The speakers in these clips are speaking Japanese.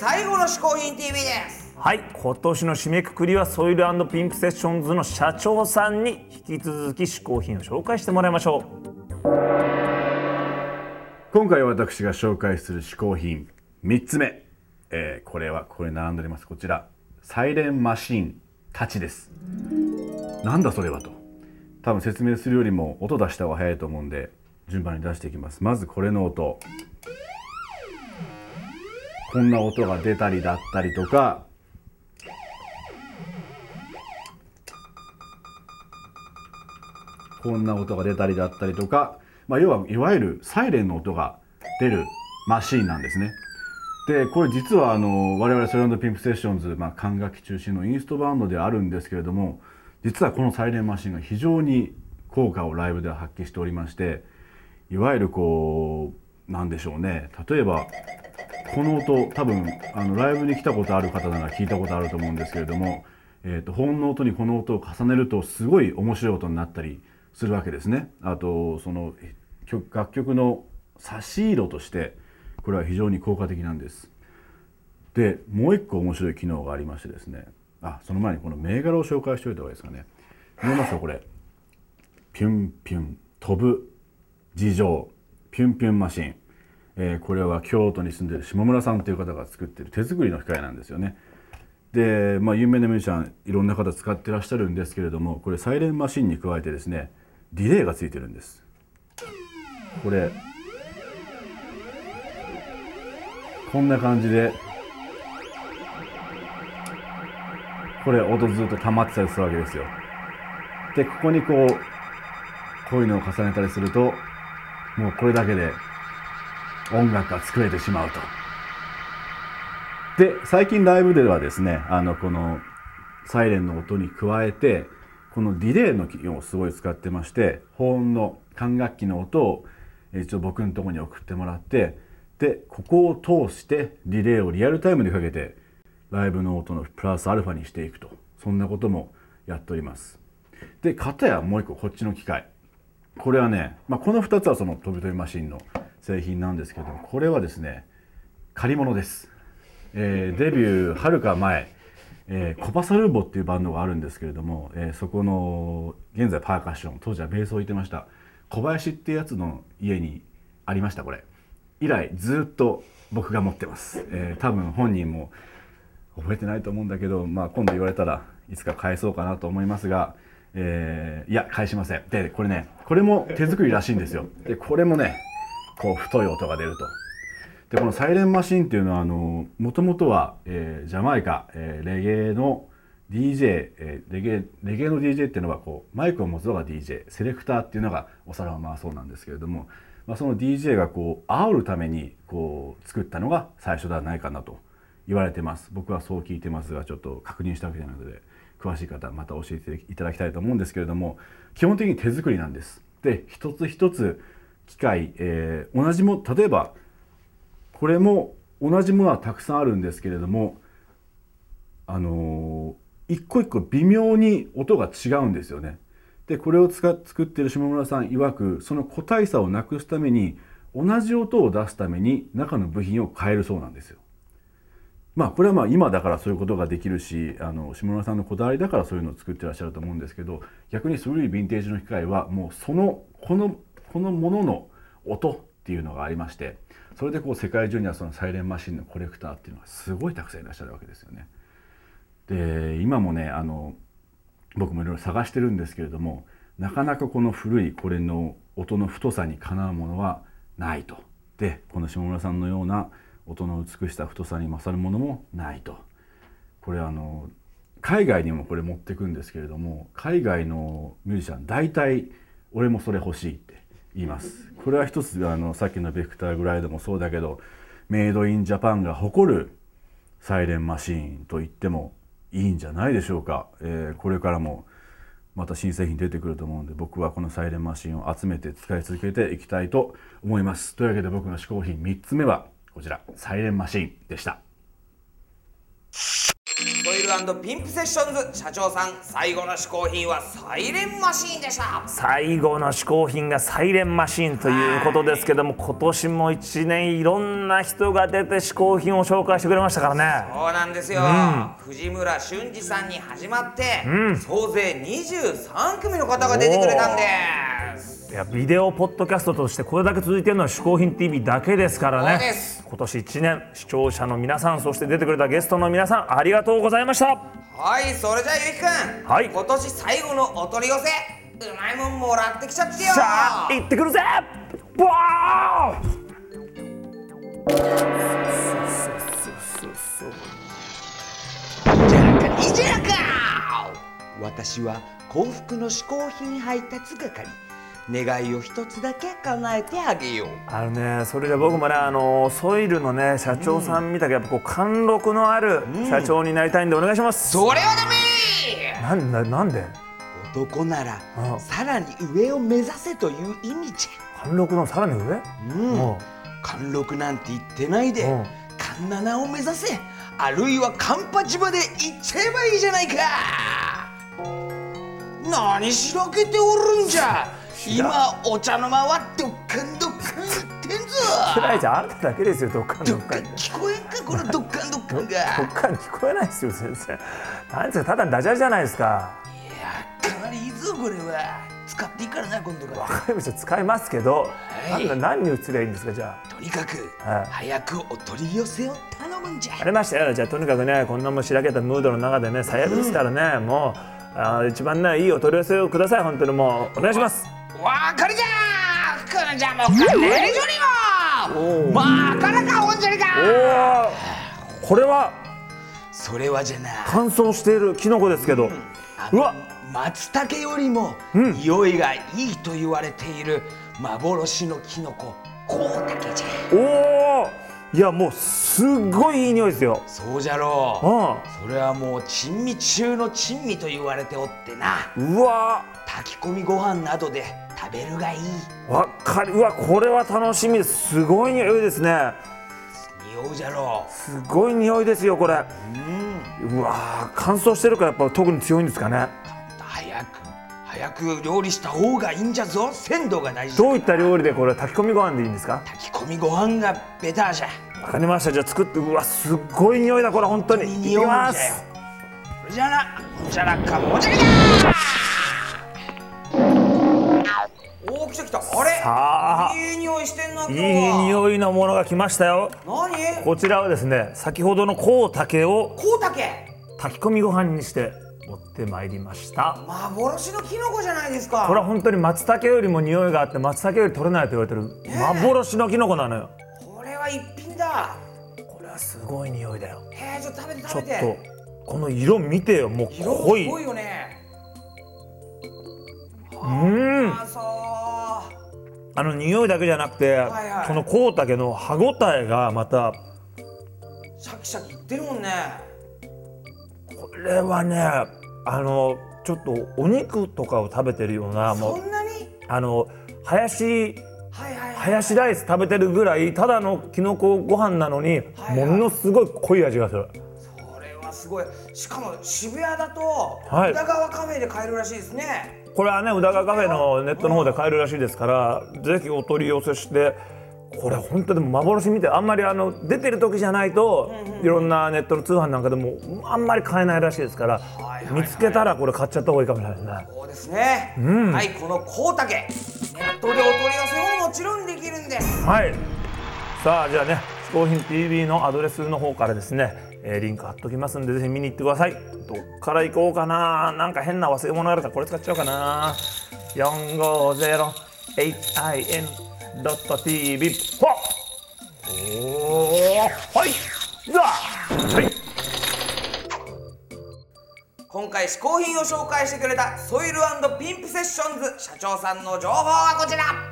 最後の嗜好品 TV です。はい今年の締めくくりはソイルピンクセッションズの社長さんに引き続き嗜好品を紹介してもらいましょう。今回私が紹介する嗜好品3つ目、えー、これはこれ並んでおります。こちらサイレンマシンたちです。なんだそれはと。多分説明するよりも音出した方が早いと思うんで順番に出していきます。まずこれの音こんな音が出たりだったりとかこんな音が出たりだったりとか、まあ、要はいわゆるサイレンの音が出るマシーンなんですね。でこれ実はあの我々ソランドピンプセッションズ、まあ、管楽器中心のインストバンドであるんですけれども実はこのサイレンマシーンが非常に効果をライブでは発揮しておりましていわゆるこうなんでしょうね例えばこの音多分あのライブに来たことある方なら聞いたことあると思うんですけれども、えーと、本の音にこの音を重ねるとすごい面白い音になったりするわけですね。あとその楽曲の差し色としてこれは非常に効果的なんです。でもう一個面白い機能がありましてですね。あその前にこの銘柄を紹介しておいた方がいいですかね。見えますかこれ。ピュンピュン飛ぶ事情。ピュンピュンマシン、えー、これは京都に住んでる下村さんという方が作ってる手作りの機械なんですよね。で、まあ、有名なミュージシャンいろんな方使ってらっしゃるんですけれどもこれサイレンマシンに加えてですねディレイがついてるんです。これこんな感じでこれ音ずっと溜まってたりするわけですよ。でここにこうこういうのを重ねたりするともうこれだけで音楽が作れてしまうと。で最近ライブではですねあのこのサイレンの音に加えてこのディレイの機能をすごい使ってまして保音の管楽器の音を一応僕のとこに送ってもらってでここを通してディレイをリアルタイムでかけてライブの音のプラスアルファにしていくと。そんなこともやっております。で片やもう一個こっちの機械。これはね、まあ、この2つはその飛び飛びマシンの製品なんですけどもこれはですね借り物です、えー、デビューはるか前えー、コパサルーボっていうバンドがあるんですけれども、えー、そこの現在パーカッション当時はベースを置いてました小林っていうやつの家にありましたこれ。以来ずっと僕が持ってます、えー、多分本人も覚えてないと思うんだけど、まあ、今度言われたらいつか返そうかなと思いますが、えー、いや返しません。でこれねこれも手作りらしいんですよ。でこれもねこう太い音が出るとでこのサイレンマシンっていうのはもともとは、えー、ジャマイカ、えー、レゲエの DJ、えー、レゲエレゲエの DJ っていうのはこうマイクを持つのが DJ セレクターっていうのがお皿を回そうなんですけれども、まあ、その DJ がこう煽るためにこう作ったのが最初ではないかなと言われてます僕はそう聞いてますがちょっと確認したわけじゃないので詳しい方また教えていただきたいと思うんですけれども基本的に手作りなんです。で一つ一つ機械、えー、同じも例えばこれも同じものはたくさんあるんですけれどもあのー、一個一個微妙に音が違うんですよね。でこれを使作ってる下村さん曰くその個体差をなくすために同じ音を出すために中の部品を変えるそうなんですよ。まあこれはまあ今だからそういうことができるしあの下村さんのこだわりだからそういうのを作ってらっしゃると思うんですけど逆に古いヴィンテージの機械はもうそのこのこのものの音っていうのがありましてそれでこう世界中にはそのサイレンマシンのコレクターっていうのがすごいたくさんいらっしゃるわけですよね。で今もねあの僕もいろいろ探してるんですけれどもなかなかこの古いこれの音の太さにかなうものはないと。でこの下村さんのような音の美しさ太さに勝るものもないと。これあの海外にもこれ持ってくんですけれども海外のミュージシャン大体俺もそれ欲しいっています。これは一つあのさっきのベクターグライドもそうだけどメイドインジャパンが誇るサイレンマシーンと言ってもいいんじゃないでしょうか、えー、これからもまた新製品出てくると思うんで僕はこのサイレンマシンを集めて使い続けていきたいと思います。というわけで僕の嗜好品3つ目はこちらサイレンマシンでした。ピンプセッションズ社長さん最後の試行品はサイレンマシーンでした。最後の試行品がサイレンマシーンということですけども今年も1年いろんな人が出て試行品を紹介してくれましたからね。そうなんですよ、藤村俊二さんに始まって、総勢23組の方が出てくれたんです。いやビデオポッドキャストとしてこれだけ続いてるのは「嗜好品 TV」だけですからね。そうです今年1年視聴者の皆さんそして出てくれたゲストの皆さんありがとうございました。はいそれじゃあゆうきくん、はい。今年最後のお取り寄せうまいもんもらってきちゃってよ。さあ行ってくるぜ。わーじゃらかいじゃらか私は幸福の嗜好品配達係願いを一つだけ叶えてあげよう。あのねそれで僕もねあのソイルのね社長さん見たけどやっぱこう貫禄のある社長になりたいんでお願いします、それはダメなんだなんで？男ならうん。さらに上を目指せという意味じ貫禄のさらに上？ゃうん。も貫禄なんて言ってないでうん。環七を目指せ。あるいはカンパチまで行っちゃえばいいじゃないか。何しらけておるんじゃ今お茶の間はどっかんどっかん言ってんぞ。う暗いじゃん？あんただけですよどっかんどっかんどっかん聞こえんかこのどっかんどっかんが。いどっかん聞こえないですよ先生。なんですかただのダジャレじゃないですか。やかなりいいぞこれは。使っていいからな今度から分かりました使いますけど、はい。なんだ何に移りゃいいんですかじゃあ？とにかくはい。早くお取り寄せを頼むんじゃ。ありましたよじゃあとにかくねこんなもんしらけたムードの中でね最悪ですからね、もうあー一番ねいいお取り寄せをください。本当にもうお願いしますわかるじゃーくんじゃもうかねりじょりもまあからかおんじゃりかこれはそれはじゃな乾燥しているキノコですけど、うわ。松茸よりもうん。匂いがいいと言われている幻のキノココウタケじゃ。おおいやもうすっごいいい匂いですよ。そうじゃろう。うそれはもう珍味中の珍味と言われておってな。んうわ。炊き込みご飯などで食べるがいい。わかる。うわこれは楽しみ。ですすごい匂いですね。匂うじゃろ。すごい匂いですよこれ。ううん。うわ乾燥してるからやっぱ特に強いんですかね。早く早く料理した方がいいんじゃぞ。鮮度が大事だどういった料理でこれ炊き込みご飯でいいんですか？炊き込みご飯がベターじゃ。わかりました。じゃあ作ってうわすっごい匂いだこれ本当に。匂うんじゃよ。ます。じゃあなおじゃらかもじゃりだおお来た。あれ？さあ。いい匂いしてんな今い日は。い匂いのものが来ましたよ。何？こちらはですね先ほどのコウタケをコウタケ？炊き込みご飯にして持ってまいりました。幻のキノコじゃないですか。これは本当に松茸よりも匂いがあって松茸より取れないと言われてる幻のキノコなのよ。これは一品だ。これはすごい匂いだよ。へえちょっと食べてちょっ食べてとこの色見てよもう色濃い。濃いよね。うん。あそうあの匂いだけじゃなくて、はいはい。このコウタケの歯ごたえがまたシャキシャキいってるもんね。これはねあのちょっとお肉とかを食べてるようなもうそんなに？あのハヤシはいはいはいハヤシライス食べてるぐらいただのきのこご飯なのに、はいはい。ものすごい濃い味がする。これはすごい。しかも渋谷だとはい。宇田川カフェで買えるらしいですね、これはね宇田川カフェのネットの方で買えるらしいですから、ぜひお取り寄せしてこれ本当でも幻みたいあんまりあの出てる時じゃないと、いろんなネットの通販なんかでもあんまり買えないらしいですから、見つけたらこれ買っちゃった方がいいかもしれない。ですね。そうですね、ん。はいこのコウタケネットでお取り寄せももちろんできるんです。はい。さあじゃあね「嗜好品 TV」のアドレスの方からですね、えーリンク貼っときますんでぜひ見に行ってください。どっから行こうかな。なんか変な忘れ物あるからこれ使っちゃおうかな。450hin.tv ほっ。おー。はいざ。はい。今回試行品を紹介してくれたソイルピンプセッションズ社長さんの情報はこちら。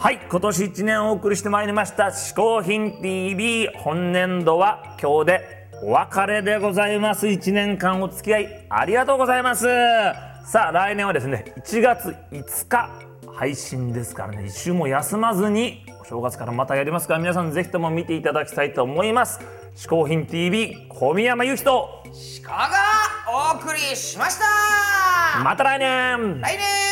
はい今年1年お送りしてまいりました「嗜好品 TV」本年度は今日でお別れでございます。1年間お付き合いありがとうございます。さあ来年はですね1月5日配信ですからね。一週も休まずにお正月からまたやりますから皆さんぜひとも見ていただきたいと思います。嗜好品 TV 小宮山由紀と鹿がお送りしました。また来年。来年